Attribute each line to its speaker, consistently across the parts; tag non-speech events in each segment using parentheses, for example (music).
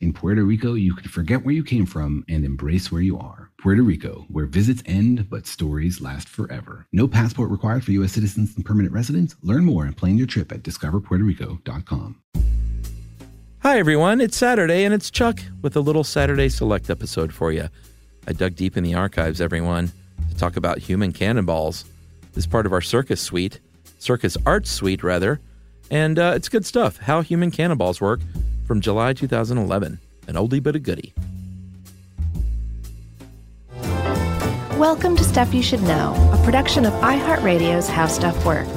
Speaker 1: In Puerto Rico, you can forget where you came from and embrace where you are. Puerto Rico, where visits end but stories last forever. No passport required for U.S. citizens and permanent residents. Learn more and plan your trip at discoverpuertorico.com.
Speaker 2: Hi, everyone. It's Saturday, and it's Chuck with a little Saturday Select episode for you. I dug deep in the archives, everyone, to talk about human cannonballs. This is part of our circus suite, circus arts suite, rather. And uh, it's good stuff how human cannonballs work from July 2011. An oldie but a goodie.
Speaker 3: Welcome to Stuff You Should Know, a production of iHeartRadio's How Stuff Works.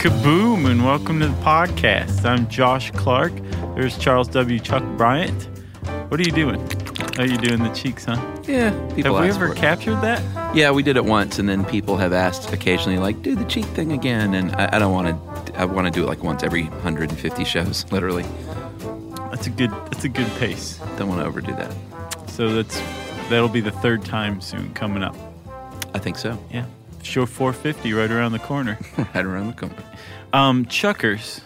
Speaker 4: Kaboom, and welcome to the podcast. I'm Josh Clark. There's Charles W. Chuck Bryant. What are you doing? Oh, you doing the cheeks, huh?
Speaker 2: Yeah, people
Speaker 4: Have we ever captured that?
Speaker 2: Yeah, we did it once, and then people have asked occasionally, like, do the cheek thing again. And I, I don't want to. I want to do it like once every 150 shows, (laughs) literally.
Speaker 4: That's a good. That's a good pace.
Speaker 2: Don't want to overdo that.
Speaker 4: So that's that'll be the third time soon coming up.
Speaker 2: I think so.
Speaker 4: Yeah, show 450 right around the corner. (laughs)
Speaker 2: right around the corner.
Speaker 4: Um, Chuckers.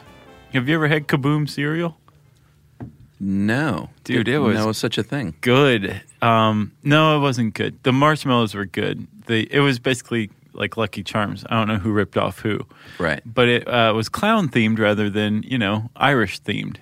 Speaker 4: Have you ever had Kaboom cereal?
Speaker 2: No,
Speaker 4: Dude, it was-
Speaker 2: know such a thing.
Speaker 4: Good. Um, no, it wasn't good. The marshmallows were good. The it was basically like Lucky Charms. I don't know who ripped off who,
Speaker 2: Right.
Speaker 4: but it uh, was clown themed rather than you know Irish themed.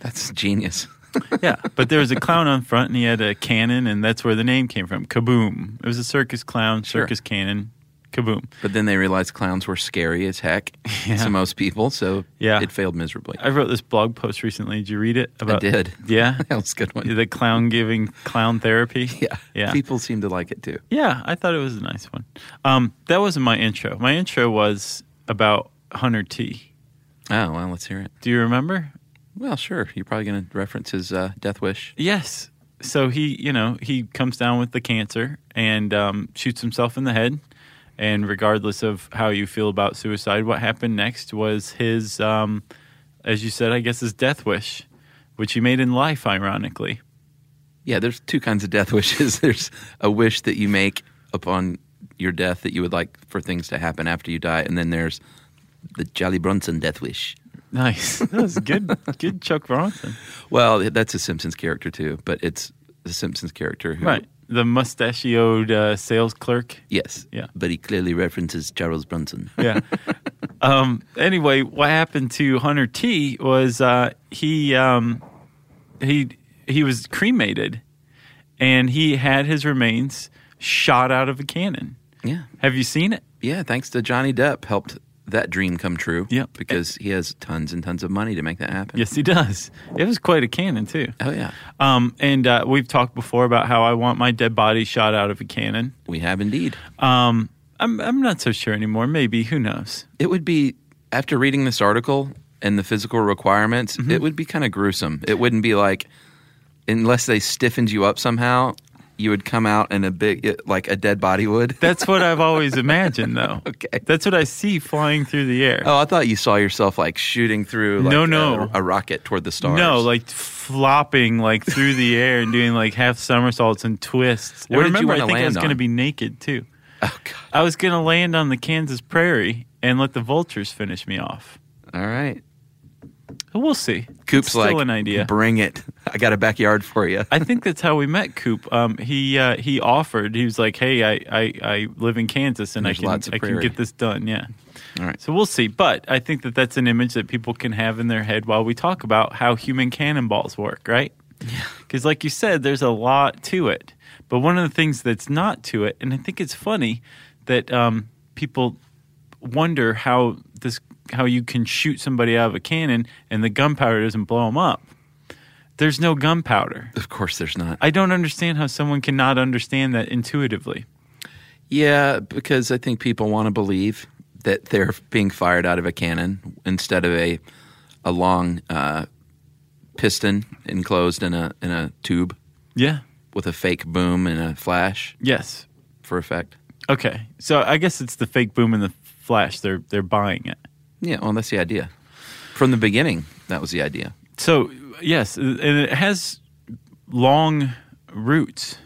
Speaker 2: That's genius. (laughs)
Speaker 4: Yeah, but there was a clown on front, and he had a cannon, and that's where the name came from. Kaboom! It was a circus clown,
Speaker 2: Sure.
Speaker 4: circus cannon, kaboom.
Speaker 2: But then they realized clowns were scary as heck (laughs)
Speaker 4: Yeah.
Speaker 2: to most people, so
Speaker 4: Yeah.
Speaker 2: it failed miserably.
Speaker 4: I wrote this blog post recently. Did you read it? About
Speaker 2: did. (laughs)
Speaker 4: Yeah, (laughs)
Speaker 2: that was a good one.
Speaker 4: the clown giving clown therapy.
Speaker 2: Yeah.
Speaker 4: yeah.
Speaker 2: People seem to like it too.
Speaker 4: Yeah, I thought it was a nice one. Um, that wasn't my intro. My intro was about Hunter T.
Speaker 2: Oh, well, let's hear it.
Speaker 4: Do you remember?
Speaker 2: Well, sure. You're probably going to reference his uh, death wish.
Speaker 4: Yes. So he, you know, he comes down with the cancer and um, shoots himself in the head. And regardless of how you feel about suicide, what happened next was his, um, as you said, I guess his death wish, which he made in life, ironically.
Speaker 2: Yeah, there's two kinds of death (laughs) wishes. There's a wish that you make upon your death that you would like for things to happen after you die, and then there's the Jolly Bronson death wish.
Speaker 4: Nice. (laughs) That was good. good, Chuck Bronson.
Speaker 2: Well, that's a Simpsons character too, but it's the Simpsons character who,
Speaker 4: Right. The mustachioed uh, sales clerk.
Speaker 2: Yes,
Speaker 4: Yeah.
Speaker 2: but he clearly references Charles Bronson. (laughs)
Speaker 4: yeah. Um, anyway, what happened to Hunter T was uh, he um, he he was cremated, and he had his remains shot out of a cannon.
Speaker 2: yeah,
Speaker 4: Have you seen it?
Speaker 2: yeah. Thanks to Johnny Depp, helped that dream come true.
Speaker 4: Yep.
Speaker 2: because he has tons and tons of money to make that happen.
Speaker 4: Yes, he does. It was quite a cannon too.
Speaker 2: Oh yeah,
Speaker 4: Um, and uh, we've talked before about how I want my dead body shot out of a cannon.
Speaker 2: we have indeed.
Speaker 4: Um, I'm I'm not so sure anymore. Maybe who knows?
Speaker 2: It would be after reading this article and the physical requirements,
Speaker 4: Mm-hmm.
Speaker 2: it would be kind of gruesome. It wouldn't be like unless they stiffened you up somehow, you would come out in a big like a dead body would. (laughs)
Speaker 4: That's what I've always (laughs) imagined, though.
Speaker 2: Okay.
Speaker 4: That's what I see flying through the air.
Speaker 2: Oh, I thought you saw yourself like shooting through like
Speaker 4: No, no.
Speaker 2: A, a rocket toward the stars.
Speaker 4: No, like flopping like through the air and doing like half somersaults and twists.
Speaker 2: Where you
Speaker 4: remember, I think I was going to be naked too.
Speaker 2: Oh god.
Speaker 4: I was going to land on the Kansas prairie and let the vultures finish me off.
Speaker 2: All right.
Speaker 4: We'll see.
Speaker 2: Coop's
Speaker 4: It's still
Speaker 2: like,
Speaker 4: an idea.
Speaker 2: bring it. I got a backyard for you.
Speaker 4: I think that's how we met Coop. Um, he uh, he offered. He was like, "Hey, I, I, I live in Kansas and I can I can get this done." Yeah.
Speaker 2: All right.
Speaker 4: So we'll see. But I think that that's an image that people can have in their head while we talk about how human cannonballs work, right? Yeah. Because, like you said, there's a lot to it. But one of the things that's not to it, and I think it's funny that um, people wonder how this how you can shoot somebody out of a cannon and the gunpowder doesn't blow them up. There's no gunpowder.
Speaker 2: Of course, there's not.
Speaker 4: I don't understand how someone cannot understand that intuitively.
Speaker 2: Yeah, because I think people want to believe that they're being fired out of a cannon instead of a a long uh, piston enclosed in a in a tube
Speaker 4: Yeah.
Speaker 2: with a fake boom and a flash
Speaker 4: Yes.
Speaker 2: for effect.
Speaker 4: Okay. So I guess it's the fake boom and the flash. They're they're buying it.
Speaker 2: Yeah, well, that's the idea. From the beginning, that was the idea.
Speaker 4: So yes, and it has long roots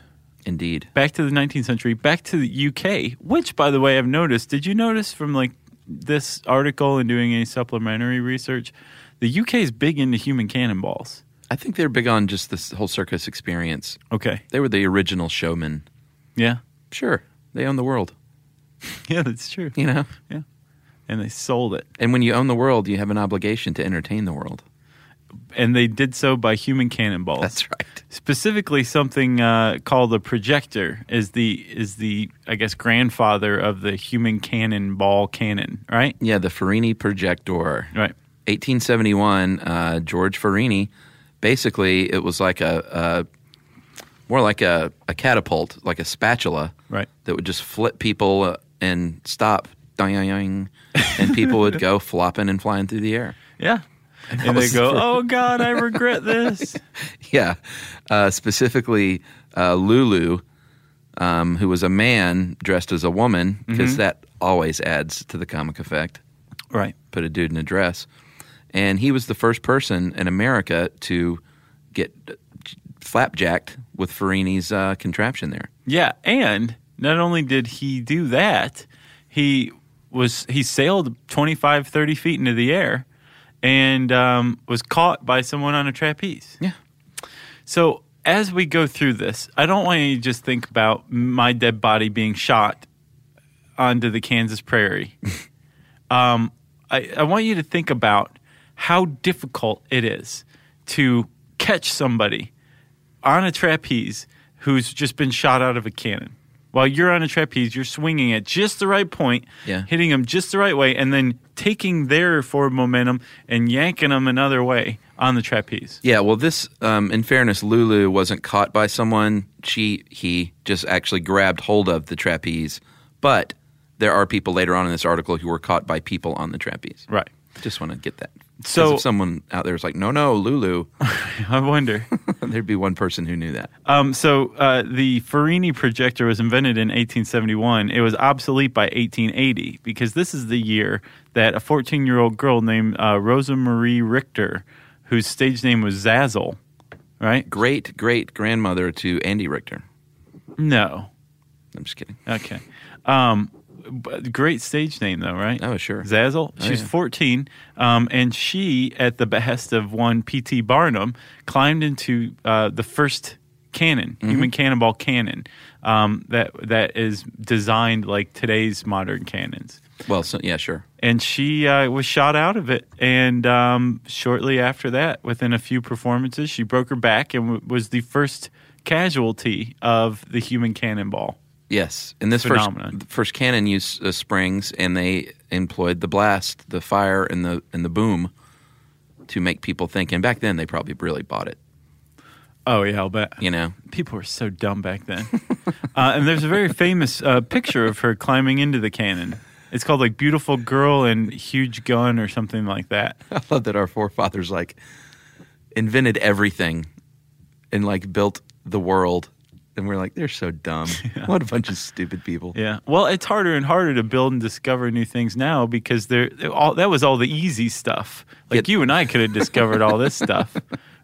Speaker 2: Indeed.
Speaker 4: back to the 19th century, back to the UK. Which, by the way, I've noticed. Did you notice from like this article and doing any supplementary research, the UK is big into human cannonballs.
Speaker 2: I think they're big on just this whole circus experience.
Speaker 4: Okay.
Speaker 2: They were the original showmen.
Speaker 4: Yeah.
Speaker 2: Sure, they own the world, (laughs)
Speaker 4: Yeah, that's true.
Speaker 2: you know?
Speaker 4: Yeah. And they sold it.
Speaker 2: And when you own the world, you have an obligation to entertain the world.
Speaker 4: And they did so by human cannonballs.
Speaker 2: That's right.
Speaker 4: specifically something uh, called a projector is the is the I guess grandfather of the human cannonball cannon, right?
Speaker 2: Yeah, the Farini projector.
Speaker 4: Right.
Speaker 2: 1871, uh, George Farini. Basically, it was like a, a more like a, a catapult, like a spatula,
Speaker 4: Right.
Speaker 2: that would just flip people uh, and stop, ding, and people would go (laughs) flopping and flying through the air.
Speaker 4: Yeah.
Speaker 2: that
Speaker 4: And they go, "Oh (laughs) God, I regret this." (laughs)
Speaker 2: Yeah, uh, specifically uh, Lulu, um, who was a man dressed as a woman, because that always adds to the comic effect.
Speaker 4: right.
Speaker 2: put a dude in a dress. And he was the first person in America to get flapjacked with Farini's uh, contraption there.
Speaker 4: Yeah, and not only did he do that, he was he sailed 25, 30 feet into the air and um, was caught by someone on a trapeze.
Speaker 2: Yeah.
Speaker 4: So as we go through this, I don't want you to just think about my dead body being shot onto the Kansas prairie. (laughs) um, I, I want you to think about how difficult it is to catch somebody on a trapeze who's just been shot out of a cannon. While you're on a trapeze, you're swinging at just the right point,
Speaker 2: Yeah.
Speaker 4: hitting them just the right way, and then taking their forward momentum and yanking them another way on the trapeze.
Speaker 2: Yeah, well, this, um, in fairness, Lulu wasn't caught by someone. She, he just actually grabbed hold of the trapeze. But there are people later on in this article who were caught by people on the trapeze.
Speaker 4: Right.
Speaker 2: Just want to get that.
Speaker 4: So-
Speaker 2: if someone out there is like, no, no, Lulu, (laughs)
Speaker 4: I wonder.
Speaker 2: There'd be one person who knew that.
Speaker 4: Um, so uh, the Farini projector was invented in 1871. It was obsolete by 1880 because this is the year that a 14 year old girl named uh, Rosa Marie Richter, whose stage name was Zazel, right?
Speaker 2: Great great grandmother to Andy Richter.
Speaker 4: No.
Speaker 2: I'm just kidding.
Speaker 4: Okay. Um, great stage name though, right?
Speaker 2: Oh, sure.
Speaker 4: Zazel. She's
Speaker 2: yeah.
Speaker 4: 14, um, and she, at the behest of one P.T. Barnum, climbed into uh, the first cannon,
Speaker 2: Mm-hmm.
Speaker 4: human cannonball cannon, um, that that is designed like today's modern cannons.
Speaker 2: Well, so, yeah, sure.
Speaker 4: And she uh, was shot out of it, and um, shortly after that, within a few performances, she broke her back and w- was the first casualty of the human cannonball.
Speaker 2: Yes, and this first
Speaker 4: Phenomenon.
Speaker 2: the first cannon used uh, springs, and they employed the blast, the fire, and the and the boom to make people think. And back then, they probably really bought it.
Speaker 4: Oh yeah, I'll bet.
Speaker 2: You know,
Speaker 4: people were so dumb back then. (laughs) uh, and there's a very famous uh, picture of her climbing into the cannon. It's called like "Beautiful Girl and Huge Gun" or something like that. (laughs)
Speaker 2: I love that our forefathers like invented everything and like built the world, and we're like, they're so dumb. (laughs) What a bunch of stupid people.
Speaker 4: Yeah. Well, it's harder and harder to build and discover new things now because they're, they're all that was all the easy stuff. Like
Speaker 2: Yeah.
Speaker 4: you and I could have discovered all this (laughs) stuff,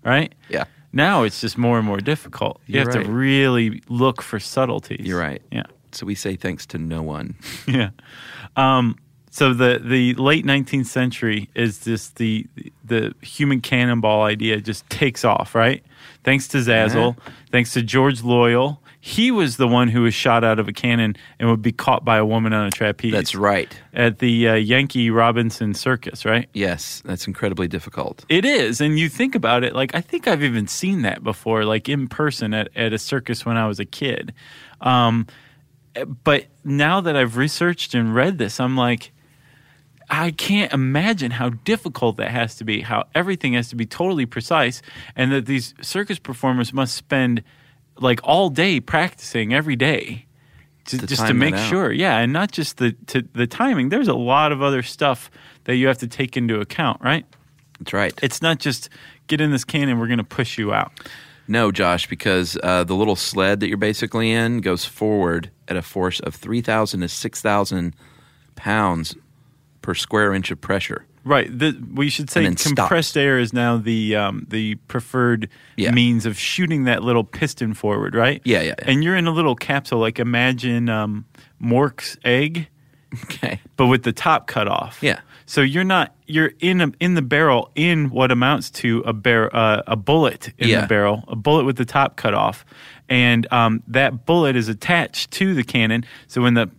Speaker 4: right?
Speaker 2: Yeah.
Speaker 4: Now it's just more and more difficult. You
Speaker 2: You're
Speaker 4: have
Speaker 2: right.
Speaker 4: to really look for subtleties.
Speaker 2: You're right.
Speaker 4: Yeah.
Speaker 2: So we say thanks to no one. (laughs)
Speaker 4: yeah. Um, so the the late 19th century is just the the human cannonball idea just takes off, right? Thanks to Zazel, thanks to George Loyal. He was the one who was shot out of a cannon and would be caught by a woman on a trapeze.
Speaker 2: That's right.
Speaker 4: At the uh, Yankee Robinson Circus, right?
Speaker 2: Yes, that's incredibly difficult.
Speaker 4: It is, and you think about it, like I think I've even seen that before, like in person at, at a circus when I was a kid. Um, but now that I've researched and read this, I'm like, I can't imagine how difficult that has to be, how everything has to be totally precise, and that these circus performers must spend like all day practicing every day. To,
Speaker 2: To
Speaker 4: just to make sure, yeah, and not just the to the timing. There's a lot of other stuff that you have to take into account, right?
Speaker 2: That's right.
Speaker 4: It's not just get in this can and we're going to push you out.
Speaker 2: No, Josh, because uh, the little sled that you're basically in goes forward at a force of 3,000 to 6,000 pounds per square inch of pressure.
Speaker 4: Right. The, we should say compressed
Speaker 2: stops.
Speaker 4: air is now the um, the preferred
Speaker 2: Yeah.
Speaker 4: means of shooting that little piston forward, right?
Speaker 2: Yeah, yeah, yeah.
Speaker 4: And you're in a little capsule, like imagine um, Mork's egg,
Speaker 2: Okay.
Speaker 4: but with the top cut off.
Speaker 2: Yeah.
Speaker 4: So you're not you're in a, in the barrel in what amounts to a bar, uh, a bullet in
Speaker 2: Yeah.
Speaker 4: the barrel, a bullet with the top cut off, and um, that bullet is attached to the cannon. So when the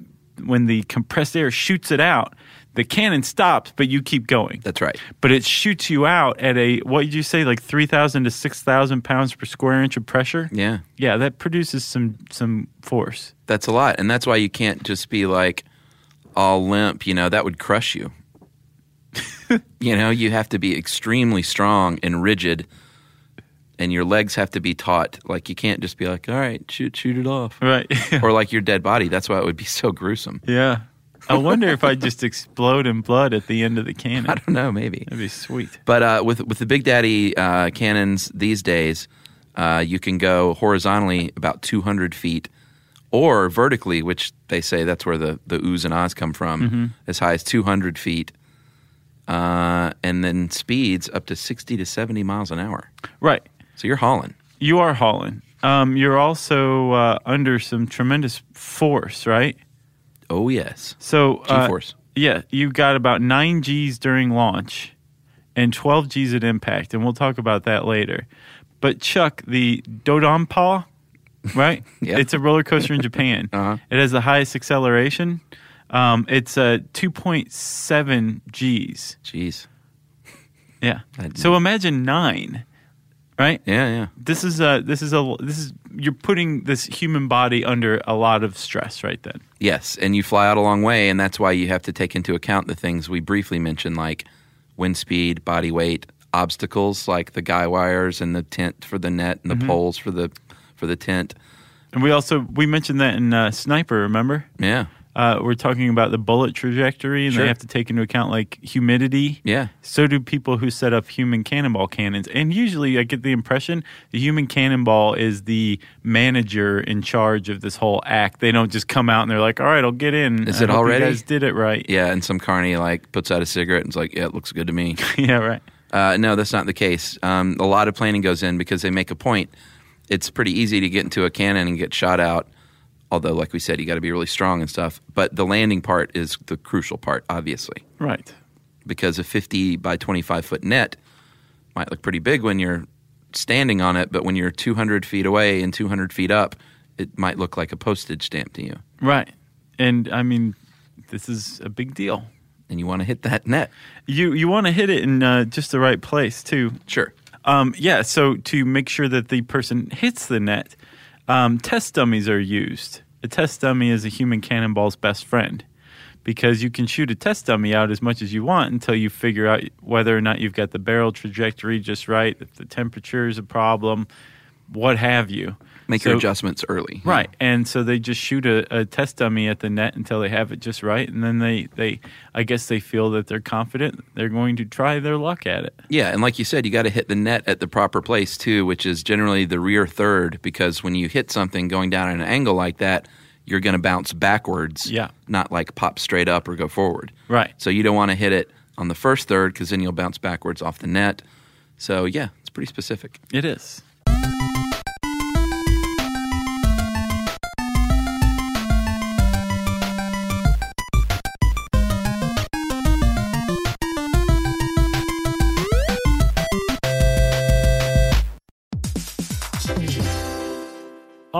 Speaker 4: when the compressed air shoots it out, the cannon stops, but you keep going.
Speaker 2: That's right.
Speaker 4: But it shoots you out at a what did you say like three thousand to six thousand pounds per square inch of pressure.
Speaker 2: Yeah.
Speaker 4: yeah, that produces some some force.
Speaker 2: That's a lot. And that's why you can't just be like all limp, you know, that would crush you. (laughs) you know, you have to be extremely strong and rigid. And your legs have to be taut. Like you can't just be like, all right, shoot, shoot it off.
Speaker 4: Right. (laughs)
Speaker 2: or like your dead body. That's why it would be so gruesome.
Speaker 4: yeah. I wonder if I just explode in blood at the end of the cannon.
Speaker 2: I don't know, maybe.
Speaker 4: That'd be sweet.
Speaker 2: But uh, with with the Big Daddy uh, cannons these days, uh, you can go horizontally about 200 feet, or vertically, which they say that's where the the oohs and ahs come from, as high as 200 feet, uh, and then speeds up to 60 to 70 miles an hour.
Speaker 4: Right.
Speaker 2: So you're hauling.
Speaker 4: You are hauling. Um, you're also uh, under some tremendous force, right?
Speaker 2: Oh yes,
Speaker 4: So uh,
Speaker 2: G-force.
Speaker 4: Yeah, you got about nine G's during launch, and twelve G's at impact, and we'll talk about that later. But Chuck, the Dodonpa, right? (laughs)
Speaker 2: Yeah.
Speaker 4: It's a roller coaster in Japan. (laughs)
Speaker 2: Uh-huh.
Speaker 4: It has the highest acceleration. Um, it's uh, two point seven G's.
Speaker 2: Jeez.
Speaker 4: Yeah. So imagine nine, right?
Speaker 2: Yeah, yeah.
Speaker 4: This is a this is a this is you're putting this human body under a lot of stress right then.
Speaker 2: Yes, and you fly out a long way, and that's why you have to take into account the things we briefly mentioned, like wind speed, body weight, obstacles like the guy wires and the tent for the net and the poles for the for the tent.
Speaker 4: And we also we mentioned that in uh, Sniper. Remember,
Speaker 2: Yeah,
Speaker 4: uh, we're talking about the bullet trajectory, and
Speaker 2: Sure.
Speaker 4: they have to take into account like humidity.
Speaker 2: yeah,
Speaker 4: So do people who set up human cannonball cannons. And usually, I get the impression the human cannonball is the manager in charge of this whole act. They don't just come out and they're like, "All right, I'll get in."
Speaker 2: Is
Speaker 4: I
Speaker 2: it already?
Speaker 4: You guys did it right.
Speaker 2: yeah. And some carny like puts out a cigarette and is like, "Yeah, it looks good to me." (laughs)
Speaker 4: yeah, right.
Speaker 2: Uh, no, that's not the case. Um, a lot of planning goes in because they make a point. It's pretty easy to get into a cannon and get shot out. Although, like we said, you got to be really strong and stuff. But the landing part is the crucial part, obviously.
Speaker 4: Right.
Speaker 2: because a 50 by 25 foot net might look pretty big when you're standing on it, but when you're 200 feet away and 200 feet up, it might look like a postage stamp to you.
Speaker 4: Right. And I mean, this is a big deal.
Speaker 2: And you want to hit that net.
Speaker 4: You you want to hit it in uh, just the right place too.
Speaker 2: Sure.
Speaker 4: Um, yeah. So to make sure that the person hits the net, um, test dummies are used. A test dummy is a human cannonball's best friend because you can shoot a test dummy out as much as you want until you figure out whether or not you've got the barrel trajectory just right, if the temperature is a problem, what have you.
Speaker 2: Make your adjustments early.
Speaker 4: Right. And so they just shoot a, a test dummy at the net until they have it just right. And then they, they, I guess they feel that they're confident they're going to try their luck at it.
Speaker 2: Yeah, and like you said, you got to hit the net at the proper place too, which is generally the rear third, because when you hit something going down at an angle like that, you're going to bounce backwards.
Speaker 4: Yeah.
Speaker 2: Not like pop straight up or go forward.
Speaker 4: Right.
Speaker 2: So you don't want to hit it on the first third because then you'll bounce backwards off the net. So yeah, it's pretty specific.
Speaker 4: It is.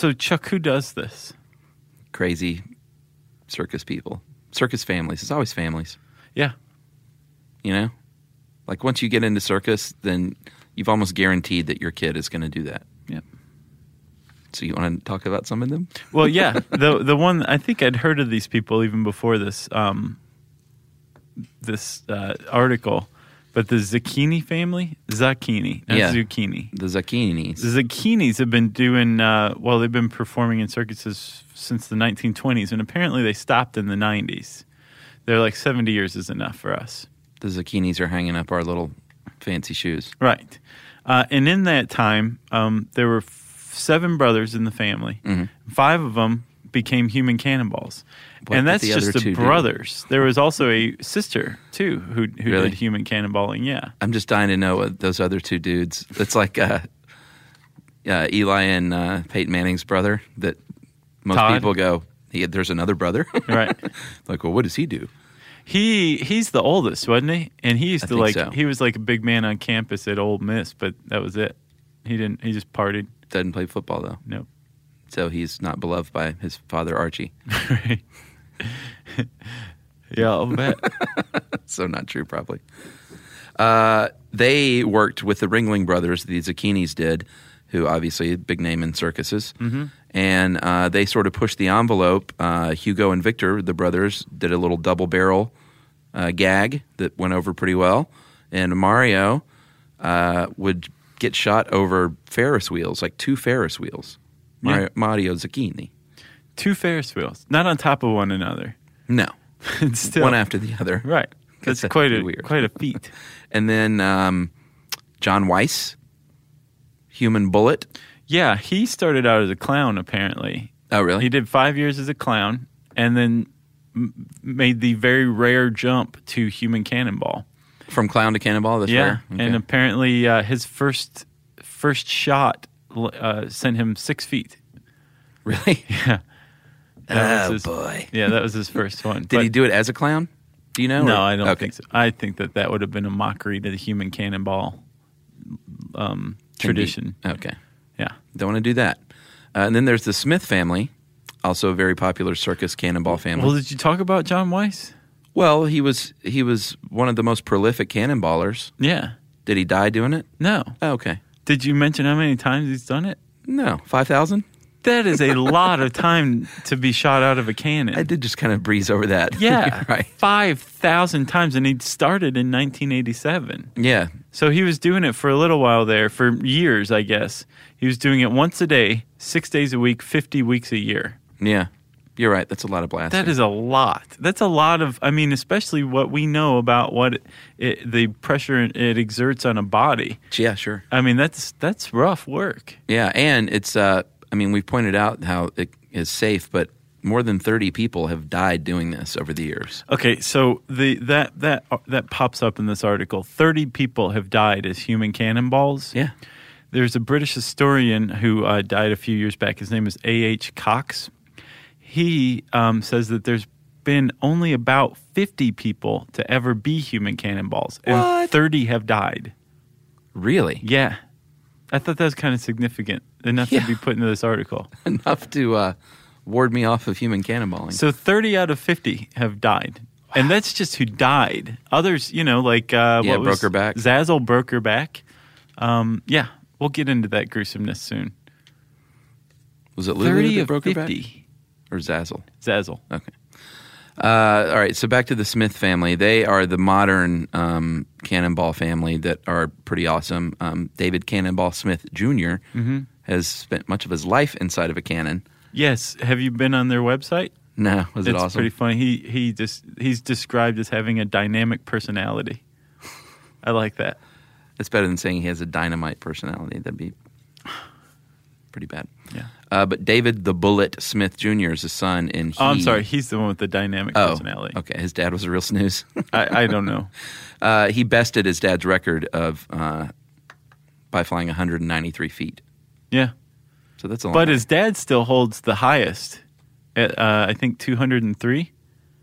Speaker 4: So, Chuck, who does this?
Speaker 2: Crazy circus people, circus families. It's always families,
Speaker 4: Yeah.
Speaker 2: you know? Like once you get into circus, then you've almost guaranteed that your kid is going to do that.
Speaker 4: Yeah.
Speaker 2: So you want to talk about some of them?
Speaker 4: Well, yeah. (laughs) the the one I think I'd heard of these people even before this um, this uh, article, but the Zucchini family, Zucchini, not
Speaker 2: Yeah.
Speaker 4: zucchini.
Speaker 2: The Zucchinis.
Speaker 4: The Zucchinis have been doing uh, well. They've been performing in circuses since the 1920s, and apparently they stopped in the 90s. They're like 70 years is enough for us.
Speaker 2: The Zucchinis are hanging up our little fancy shoes.
Speaker 4: Right. Uh, and in that time, um, there were f- seven brothers in the family. Five of them became human cannonballs.
Speaker 2: What
Speaker 4: and that's
Speaker 2: the
Speaker 4: just the brothers. There was also a sister, too, who, who
Speaker 2: Really?
Speaker 4: did human cannonballing. Yeah.
Speaker 2: I'm just dying to know what those other two dudes. It's like uh, uh, Eli and uh, Peyton Manning's brother. That most
Speaker 4: Todd?
Speaker 2: people go. He, there's another brother. (laughs)
Speaker 4: Right.
Speaker 2: like, well, what does he do?
Speaker 4: He he's the oldest, wasn't he? And he used
Speaker 2: I
Speaker 4: to like
Speaker 2: so.
Speaker 4: he was like a big man on campus at Ole Miss, but that was it. He didn't. He just partied.
Speaker 2: Doesn't play football though,
Speaker 4: Nope.
Speaker 2: So he's not beloved by his father Archie. (laughs)
Speaker 4: Right. (laughs) yeah, I'll bet. (laughs)
Speaker 2: so not true, probably. Uh, they worked with the Ringling Brothers, the Zucchinis did, who obviously a big name in circuses, mm-hmm. and uh, they sort of pushed the envelope. Uh, Hugo and Victor, the brothers, did a little double barrel uh, gag that went over pretty well, and Mario uh, would get shot over Ferris wheels, like two Ferris wheels. Mario, Mario Zucchini.
Speaker 4: Two Ferris wheels, not on top of one another.
Speaker 2: No, (laughs)
Speaker 4: It's still
Speaker 2: one after the other.
Speaker 4: right. (laughs) That's
Speaker 2: That's
Speaker 4: quite a
Speaker 2: weird.
Speaker 4: quite a feat. (laughs)
Speaker 2: And then um, John Weiss, Human Bullet.
Speaker 4: Yeah, he started out as a clown. Apparently,
Speaker 2: Oh, really?
Speaker 4: he did five years as a clown, and then m- made the very rare jump to human cannonball.
Speaker 2: From clown to cannonball. That's
Speaker 4: yeah,
Speaker 2: rare. Okay.
Speaker 4: and apparently uh, his first first shot uh, sent him six feet.
Speaker 2: really? (laughs)
Speaker 4: Yeah. That
Speaker 2: Oh
Speaker 4: was his-
Speaker 2: boy!
Speaker 4: Yeah, that was his first (laughs) one.
Speaker 2: Did he do it as a clown? Do you know?
Speaker 4: No,
Speaker 2: or-
Speaker 4: I don't
Speaker 2: okay.
Speaker 4: think so. I think that that would have been a mockery to the human cannonball um,
Speaker 2: Can be-
Speaker 4: tradition.
Speaker 2: Okay,
Speaker 4: Yeah.
Speaker 2: don't want to do that. Uh, and then there's the Smith family, also a very popular circus cannonball family.
Speaker 4: Well, did you talk about John Weiss?
Speaker 2: well, he was he was one of the most prolific cannonballers.
Speaker 4: Yeah.
Speaker 2: Did he die doing it?
Speaker 4: No.
Speaker 2: Oh, okay.
Speaker 4: Did you mention how many times he's done it?
Speaker 2: No, five thousand.
Speaker 4: That is a (laughs) lot of time to be shot out of a cannon.
Speaker 2: I did just kind of breeze over that. (laughs)
Speaker 4: Yeah,
Speaker 2: right.
Speaker 4: 5,000 times. And he started in 1987.
Speaker 2: Yeah.
Speaker 4: So he was doing it for a little while there, for years, I guess. He was doing it once a day, six days a week, 50 weeks a year.
Speaker 2: Yeah. You're right. That's a lot of blasting.
Speaker 4: That is a lot. That's a lot of, I mean, especially what we know about what it, it, the pressure it exerts on a body.
Speaker 2: Yeah, sure.
Speaker 4: I mean, that's that's rough work.
Speaker 2: Yeah, and it's uh I mean, we've pointed out how it is safe, but more than 30 people have died doing this over the years.
Speaker 4: Okay, so the that that that pops up in this article. Thirty people have died as human cannonballs.
Speaker 2: Yeah.
Speaker 4: There's a British historian who uh, died a few years back. His name is A. H. Coxe. He um, says that there's been only about 50 people to ever be human cannonballs, and
Speaker 2: What?
Speaker 4: 30 have died.
Speaker 2: Really?
Speaker 4: Yeah, I thought that was kind of significant enough
Speaker 2: Yeah.
Speaker 4: to be put into this article. (laughs)
Speaker 2: Enough to uh ward me off of human cannonballing.
Speaker 4: So 30 out of 50 have died. And that's just who died. Others, you know, like uh,
Speaker 2: Yeah,
Speaker 4: what
Speaker 2: broke her back.
Speaker 4: Zazel broke her back. Um, yeah, we'll get into that gruesomeness soon.
Speaker 2: was it Lulu
Speaker 4: 30
Speaker 2: that broke her
Speaker 4: 50.
Speaker 2: back? Or Zazel?
Speaker 4: Zazel.
Speaker 2: Okay. Uh, all right, so back to the Smith family. They are the modern um, Cannonball family that are pretty awesome. Um, David Cannonball Smith junior
Speaker 4: Mm-hmm.
Speaker 2: has spent much of his life inside of a cannon.
Speaker 4: Yes, have you been on their website?
Speaker 2: No, was it
Speaker 4: it's
Speaker 2: awesome?
Speaker 4: pretty funny. He he just he's described as having a dynamic personality. I like that.
Speaker 2: It's better than saying he has a dynamite personality. That'd be pretty bad.
Speaker 4: Yeah.
Speaker 2: Uh, but David the Bullet Smith Jr. is his son, and he,
Speaker 4: Oh, I'm sorry. He's the one with the dynamic
Speaker 2: Oh,
Speaker 4: personality.
Speaker 2: okay. His dad was a real snooze. (laughs)
Speaker 4: I, I don't know. (laughs)
Speaker 2: uh, he bested his dad's record of uh, by flying 193 feet.
Speaker 4: Yeah.
Speaker 2: So that's a long
Speaker 4: But his dad still holds the highest at, uh, I think, 203?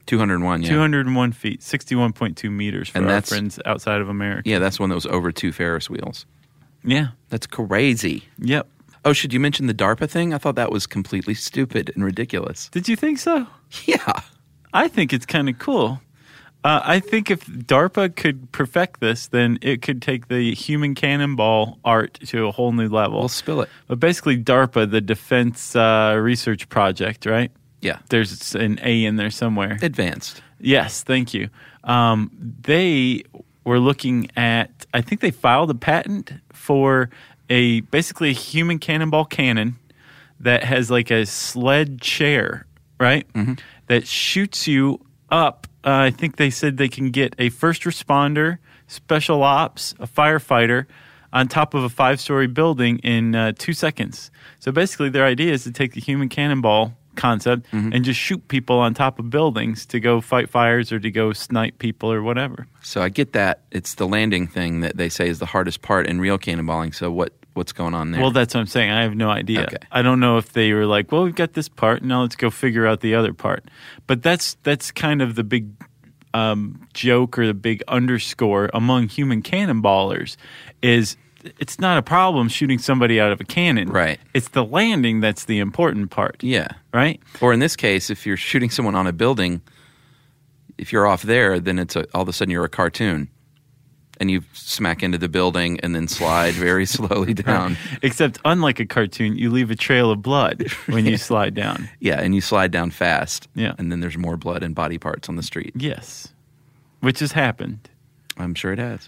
Speaker 2: 201. Yeah,
Speaker 4: 201 feet, 61.2 meters for
Speaker 2: And
Speaker 4: our friends outside of America.
Speaker 2: yeah, that's one that was over two Ferris wheels.
Speaker 4: Yeah.
Speaker 2: That's crazy.
Speaker 4: Yep.
Speaker 2: Oh, should you mention the DARPA thing? I thought that was completely stupid and ridiculous.
Speaker 4: Did you think so?
Speaker 2: Yeah.
Speaker 4: I think it's kind of cool. Uh, I think if DARPA could perfect this, then it could take the human cannonball art to a whole new level.
Speaker 2: We'll spill it.
Speaker 4: But basically, DARPA, the Defense uh, Research Project, right?
Speaker 2: Yeah.
Speaker 4: There's an A in there somewhere.
Speaker 2: Advanced.
Speaker 4: Yes, thank you. Um, they were looking at. I think they filed a patent for a basically a human cannonball cannon that has like a sled chair, right? That shoots you up. Uh, I think they said they can get a first responder, special ops, a firefighter on top of a five story building in uh, two seconds. So basically, their idea is to take the human cannonball concept and just shoot people on top of buildings to go fight fires or to go snipe people or whatever.
Speaker 2: So I get that. It's the landing thing that they say is the hardest part in real cannonballing. So what what's going on there?
Speaker 4: Well, that's what I'm saying. I have no idea.
Speaker 2: Okay.
Speaker 4: I don't know if they were like, "Well, we've got this part, now let's go figure out the other part." But that's that's kind of the big um, joke or the big underscore among human cannonballers is it's not a problem shooting somebody out of a cannon.
Speaker 2: Right.
Speaker 4: It's the landing that's the important part.
Speaker 2: yeah.
Speaker 4: Right.
Speaker 2: Or in this case, if you're shooting someone on a building, if you're off there, then it's a, all of a sudden you're a cartoon, and you smack into the building and then slide very (laughs) slowly down.
Speaker 4: Except, unlike a cartoon, you leave a trail of blood when you (laughs) slide down.
Speaker 2: Yeah, and you slide down fast.
Speaker 4: Yeah.
Speaker 2: and then there's more blood and body parts on the street.
Speaker 4: Yes, which has happened.
Speaker 2: I'm sure it has.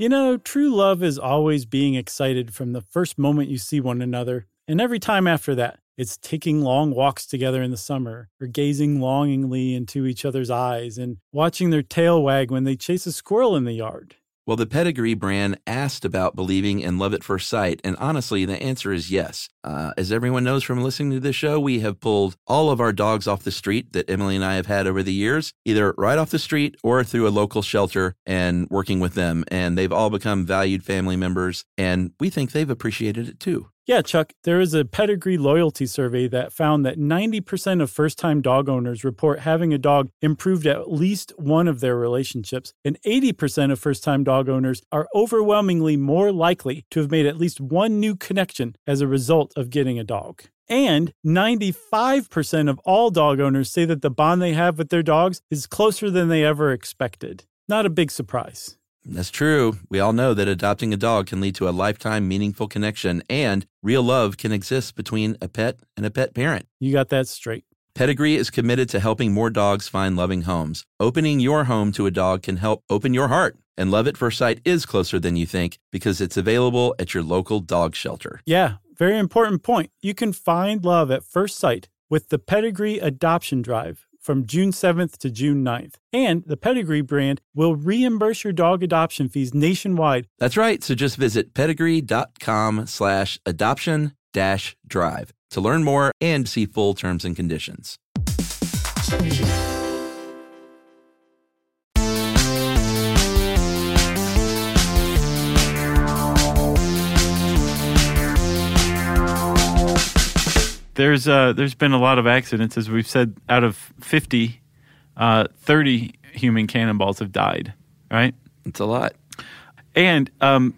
Speaker 4: You know, true love is always being excited from the first moment you see one another, and every time after that. It's taking long walks together in the summer, or gazing longingly into each other's eyes and watching their tail wag when they chase a squirrel in the yard.
Speaker 5: Well, the Pedigree brand asked about believing in love at first sight, and honestly, the answer is yes. Uh, as everyone knows from listening to this show, we have pulled all of our dogs off the street that Emily and I have had over the years, either right off the street or through a local shelter and working with them. And they've all become valued family members, and we think they've appreciated it too.
Speaker 4: Yeah, Chuck, there is a pedigree loyalty survey that found that 90% of first time dog owners report having a dog improved at least one of their relationships, and 80% of first time dog owners are overwhelmingly more likely to have made at least one new connection as a result of getting a dog. And 95% of all dog owners say that the bond they have with their dogs is closer than they ever expected. Not a big surprise.
Speaker 5: That's true. We all know that adopting a dog can lead to a lifetime meaningful connection, and real love can exist between a pet and a pet parent.
Speaker 4: You got that straight.
Speaker 5: Pedigree is committed to helping more dogs find loving homes. Opening your home to a dog can help open your heart. And Love at First Sight is closer than you think because it's available at your local dog shelter.
Speaker 4: Yeah, very important point. You can find love at first sight with the Pedigree Adoption Drive from June 7th to June 9th. And the Pedigree brand will reimburse your dog adoption fees nationwide.
Speaker 5: That's right. So just visit pedigree.com slash adoption dash drive to learn more and see full terms and conditions.
Speaker 4: There's uh, there's been a lot of accidents, as we've said. Out of 50, uh, 30 human cannonballs have died. Right,
Speaker 2: It's a lot.
Speaker 4: and um,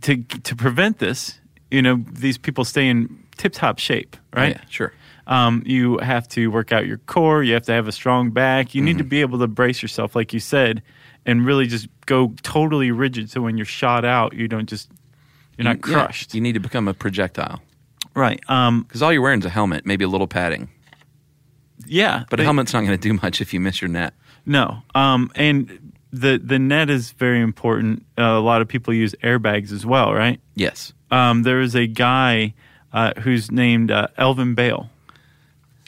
Speaker 4: to to prevent this, you know, these people stay in tip top shape. Right,
Speaker 2: Yeah, sure.
Speaker 4: Um, you have to work out your core. You have to have a strong back. You need to be able to brace yourself, like you said, and really just go totally rigid. So when you're shot out, you don't just you're not
Speaker 2: You- yeah,
Speaker 4: crushed.
Speaker 2: you need to become a projectile
Speaker 4: right. Um,
Speaker 2: because all you're wearing is a helmet, maybe a little padding.
Speaker 4: yeah.
Speaker 2: But a
Speaker 4: they-
Speaker 2: helmet's not going to do much if you miss your net.
Speaker 4: No. Um, and the the net is very important. Uh, a lot of people use airbags as well, right?
Speaker 2: Yes.
Speaker 4: Um, there is a guy uh, who's named uh, Elvin Bale.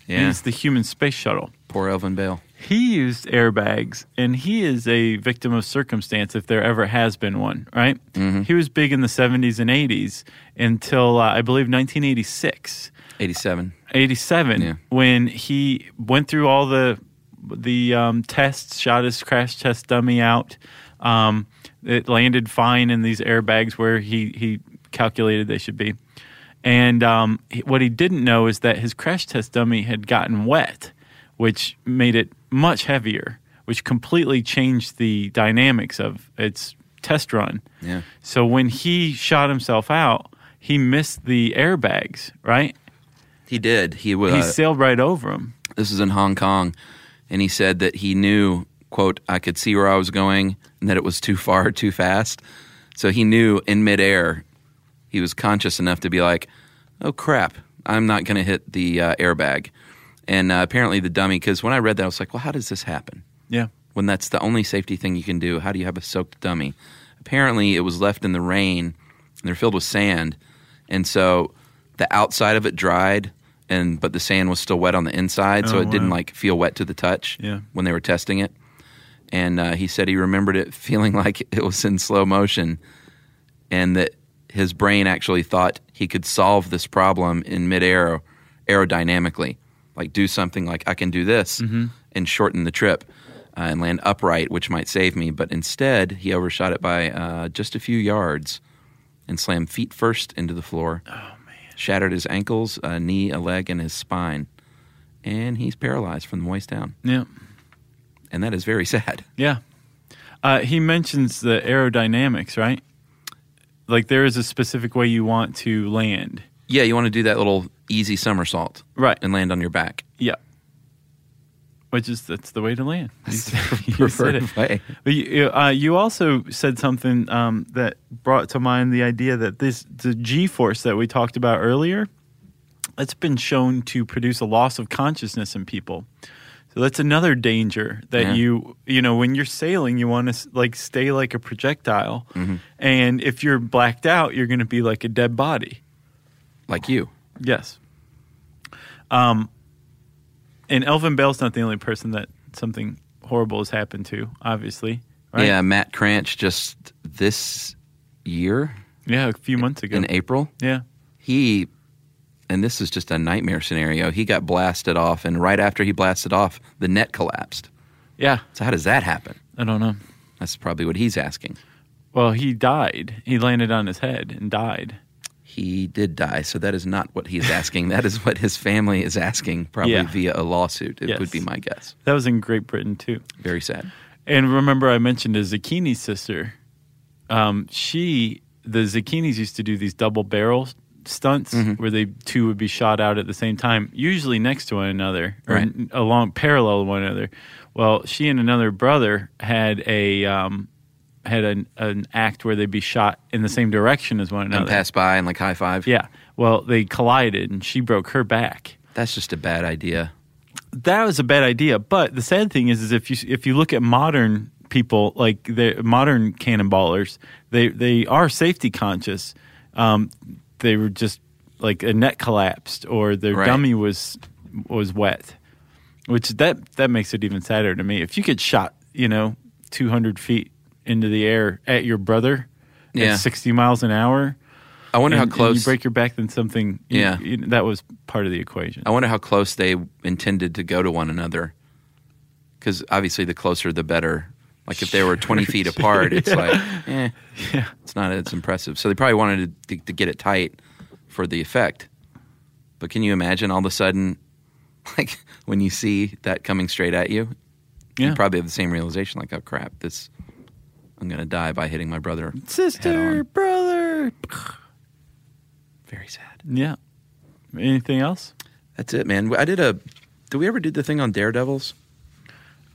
Speaker 2: Yeah.
Speaker 4: He's the human space shuttle.
Speaker 2: Poor Elvin Bale.
Speaker 4: He used airbags, and he is a victim of circumstance if there ever has been one, right? He was big in the 70s and 80s until, uh, I believe, 1986.
Speaker 2: 87.
Speaker 4: 87
Speaker 2: Yeah.
Speaker 4: when he went through all the the um, tests, shot his crash test dummy out. Um, it landed fine in these airbags where he he calculated they should be. And um, what he didn't know is that his crash test dummy had gotten wet, which made it much heavier, which completely changed the dynamics of its test run.
Speaker 2: Yeah.
Speaker 4: So when he shot himself out, he missed the airbags, right?
Speaker 2: He did. He was.
Speaker 4: he sailed right over him.
Speaker 2: this is in Hong Kong, and he said that he knew, quote, I could see where I was going and that it was too far, (laughs) too fast. So he knew in midair, he was conscious enough to be like, oh crap, I'm not going to hit the uh, airbag. And uh, apparently the dummy, because when I read that, I was like, well, how does this happen?
Speaker 4: Yeah.
Speaker 2: When that's the only safety thing you can do, how do you have a soaked dummy? Apparently it was left in the rain, and they're filled with sand. And so the outside of it dried, and but the sand was still wet on the inside, so
Speaker 4: Oh,
Speaker 2: it didn't
Speaker 4: wow.
Speaker 2: like feel wet to the touch
Speaker 4: Yeah.
Speaker 2: when they were testing it. And uh, he said he remembered it (laughs) feeling like it was in slow motion, and that his brain actually thought he could solve this problem in midair aerodynamically, like do something like I can do this and shorten the trip uh, and land upright, which might save me. But instead, he overshot it by uh, just a few yards and slammed feet first into the floor. Oh man! Shattered his ankles, a knee, a leg, and his spine, and he's paralyzed from the waist down.
Speaker 4: Yeah.
Speaker 2: And that is very sad. (laughs)
Speaker 4: Yeah. Uh, he mentions the aerodynamics, right? Like there is a specific way you want to land.
Speaker 2: Yeah, you want to do that little easy somersault
Speaker 4: Right.
Speaker 2: and land on your back.
Speaker 4: Yeah. which is that's the way to land. (laughs) You,
Speaker 2: That's
Speaker 4: said- you said
Speaker 2: preferred
Speaker 4: it.
Speaker 2: way.
Speaker 4: But you, uh, you also said something um, that brought to mind the idea that this the G force that we talked about earlier, it's been shown to produce a loss of consciousness in people. So that's another danger that
Speaker 2: Yeah.
Speaker 4: you you know when you're sailing, you want to like stay like a projectile,
Speaker 2: Mm-hmm.
Speaker 4: and if you're blacked out, you're going to be like a dead body.
Speaker 2: Like you.
Speaker 4: Yes. Um, and Elvin Bale's not the only person that something horrible has happened to. Obviously, right?
Speaker 2: Yeah, Matt Cranch just this year
Speaker 4: yeah, a few months ago.
Speaker 2: in April,
Speaker 4: yeah,
Speaker 2: he and this is just a nightmare scenario. He got blasted off, and right after he blasted off, the net collapsed.
Speaker 4: yeah.
Speaker 2: So how does that happen?
Speaker 4: I don't know.
Speaker 2: That's probably what he's asking.
Speaker 4: Well, he died. He landed on his head and died.
Speaker 2: He did die, so that is not what he's asking. that is what his family is asking, probably
Speaker 4: Yeah.
Speaker 2: via a lawsuit. It
Speaker 4: Yes.
Speaker 2: would be my guess.
Speaker 4: That was in Great Britain too.
Speaker 2: Very sad.
Speaker 4: And remember, I mentioned a Zacchini sister. Um, she, the Zacchinis used to do these double barrel stunts where they two would be shot out at the same time, usually next to one another or
Speaker 2: Right.
Speaker 4: along parallel to one another. Well, she and another brother had a um, had an, an act where they'd be shot in the same direction as one another.
Speaker 2: And pass by and like high five.
Speaker 4: Yeah. Well, they collided, and she broke her back.
Speaker 2: That's just a bad idea.
Speaker 4: that was a bad idea. But the sad thing is, is if you if you look at modern people, like the modern cannonballers, they they are safety conscious. Um, they were just like a net collapsed or their
Speaker 2: Right.
Speaker 4: dummy was was wet, which that that makes it even sadder to me. If you get shot, you know, two hundred feet into the air at your brother
Speaker 2: Yeah.
Speaker 4: at sixty miles an hour.
Speaker 2: I wonder
Speaker 4: and,
Speaker 2: how close.
Speaker 4: you break your back, then something. you-
Speaker 2: Yeah.
Speaker 4: you- that was part of the equation.
Speaker 2: I wonder how close they intended to go to one another. Because obviously, the closer, the better. Like if they were twenty feet apart, it's like, eh,
Speaker 4: Yeah.
Speaker 2: it's not as impressive. So they probably wanted to, to get it tight for the effect. But can you imagine all of a sudden, (laughs) like when you see that coming straight at you,
Speaker 4: Yeah.
Speaker 2: you probably have the same realization, like, oh crap, this, I'm gonna die by hitting my brother. head
Speaker 4: sister,
Speaker 2: on.
Speaker 4: brother.
Speaker 2: Very sad.
Speaker 4: Yeah. Anything else?
Speaker 2: That's it, man. I did a. Did we ever do the thing on Daredevils?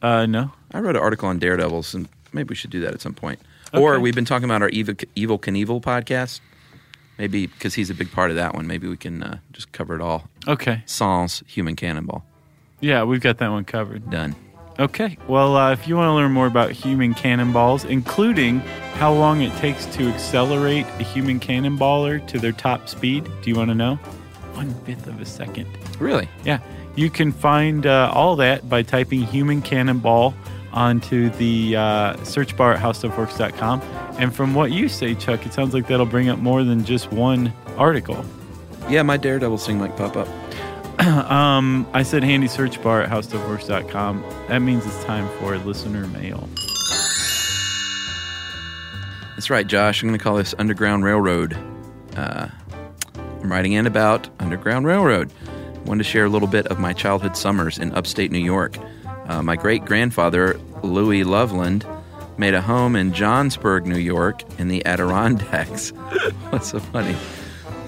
Speaker 4: Uh, no.
Speaker 2: I wrote an article on Daredevils, and maybe we should do that at some point. Or we've been talking about our Evel, Evel Knievel podcast. Maybe because he's a big part of that one. Maybe we can uh, just cover it all.
Speaker 4: Okay.
Speaker 2: Sans Human Cannonball.
Speaker 4: Yeah, we've got that one covered.
Speaker 2: Done.
Speaker 4: Okay. Well, uh, if you want to learn more about human cannonballs, including how long it takes to accelerate a human cannonballer to their top speed, do you want to know? One fifth of a second.
Speaker 2: Really?
Speaker 4: Yeah. You can find uh, all that by typing human cannonball onto the uh, search bar at howstuffworks.com. And from what you say, Chuck, it sounds like that'll bring up more than just one article.
Speaker 2: Yeah, my Daredevil thing might pop up. (clears throat)
Speaker 4: Um, I said handy search bar at howstuffworks.com. That means it's time for listener mail.
Speaker 2: That's right, Josh. I'm going to call this Underground Railroad. Uh, I'm writing in about Underground Railroad. wanted to share a little bit of my childhood summers in upstate New York. Uh, my great grandfather, Louis Loveland, made a home in Johnsburg, New York, in the Adirondacks. (laughs) What's so funny?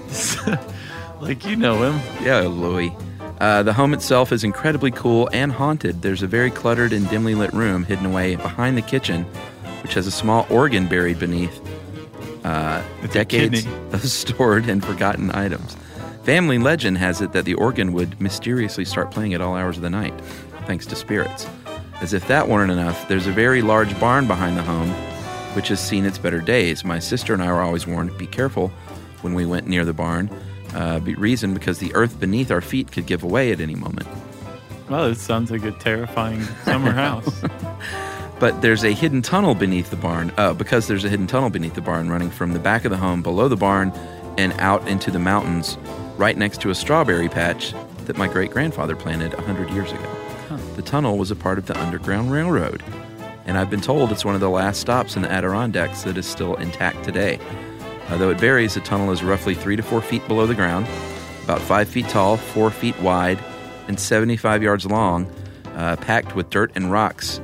Speaker 2: (laughs)
Speaker 4: Like you know him.
Speaker 2: Yeah, Louis. Uh, the home itself is incredibly cool and haunted. There's a very cluttered and dimly lit room hidden away behind the kitchen, which has a small organ buried beneath uh,
Speaker 4: a
Speaker 2: decades
Speaker 4: kidney.
Speaker 2: of stored and forgotten items. Family legend has it that the organ would mysteriously start playing at all hours of the night, thanks to spirits. As if that weren't enough, there's a very large barn behind the home, which has seen its better days. My sister and I were always warned be careful when we went near the barn. Uh, reason because the earth beneath our feet could give away at any moment.
Speaker 4: Well, it sounds like a terrifying summer (laughs) house.
Speaker 2: But there's a hidden tunnel beneath the barn. Uh, because there's a hidden tunnel beneath the barn running from the back of the home below the barn and out into the mountains, right next to a strawberry patch that my great grandfather planted a hundred years ago. The tunnel was a part of the Underground Railroad, and I've been told it's one of the last stops in the Adirondacks that is still intact today. Uh, though it varies, the tunnel is roughly three to four feet below the ground, about five feet tall, four feet wide, and 75 yards long, uh, packed with dirt and rocks,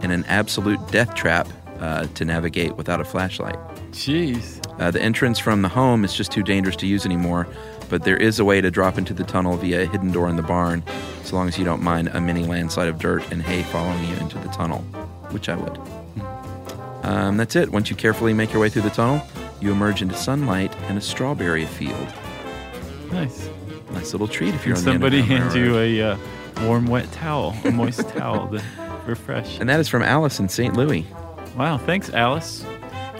Speaker 2: and an absolute death trap uh, to navigate without a flashlight.
Speaker 4: Jeez.
Speaker 6: Uh, the entrance from the home is just too dangerous to use anymore, but there is a way to drop into the tunnel via a hidden door in the barn, so long as you don't mind a mini landslide of dirt and hay following you into the tunnel, which I would. Um, that's it. Once you carefully make your way through the tunnel, you emerge into sunlight and a strawberry field.
Speaker 4: Nice.
Speaker 6: Nice little treat if you're
Speaker 4: And
Speaker 6: on the
Speaker 4: somebody
Speaker 6: Underground
Speaker 4: hands you a uh, warm, wet towel, a moist towel to (laughs) refresh.
Speaker 6: And that is from Alice in St. Louis.
Speaker 4: Wow, thanks, Alice.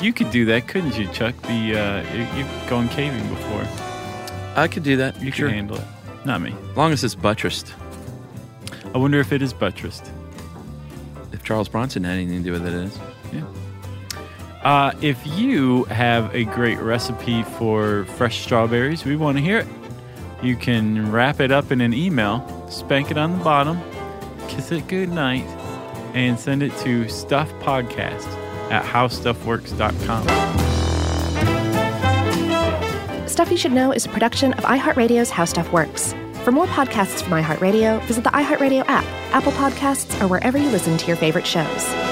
Speaker 4: You could do that, couldn't you, Chuck? The uh, you- you've gone caving before.
Speaker 6: I could do that.
Speaker 4: You
Speaker 6: sure.
Speaker 4: could handle it. Not me.
Speaker 6: As long as it's buttressed.
Speaker 4: I wonder if it is buttressed.
Speaker 6: If Charles Bronson had anything to do with it, it is.
Speaker 4: Uh, if you have a great recipe for fresh strawberries, we want to hear it. You can wrap it up in an email, spank it on the bottom, kiss it goodnight, and send it to stuffpodcast at howstuffworks.com.
Speaker 3: Stuff You Should Know is a production of iHeartRadio's How Stuff Works. For more podcasts from iHeartRadio, visit the iHeartRadio app, Apple Podcasts, or wherever you listen to your favorite shows.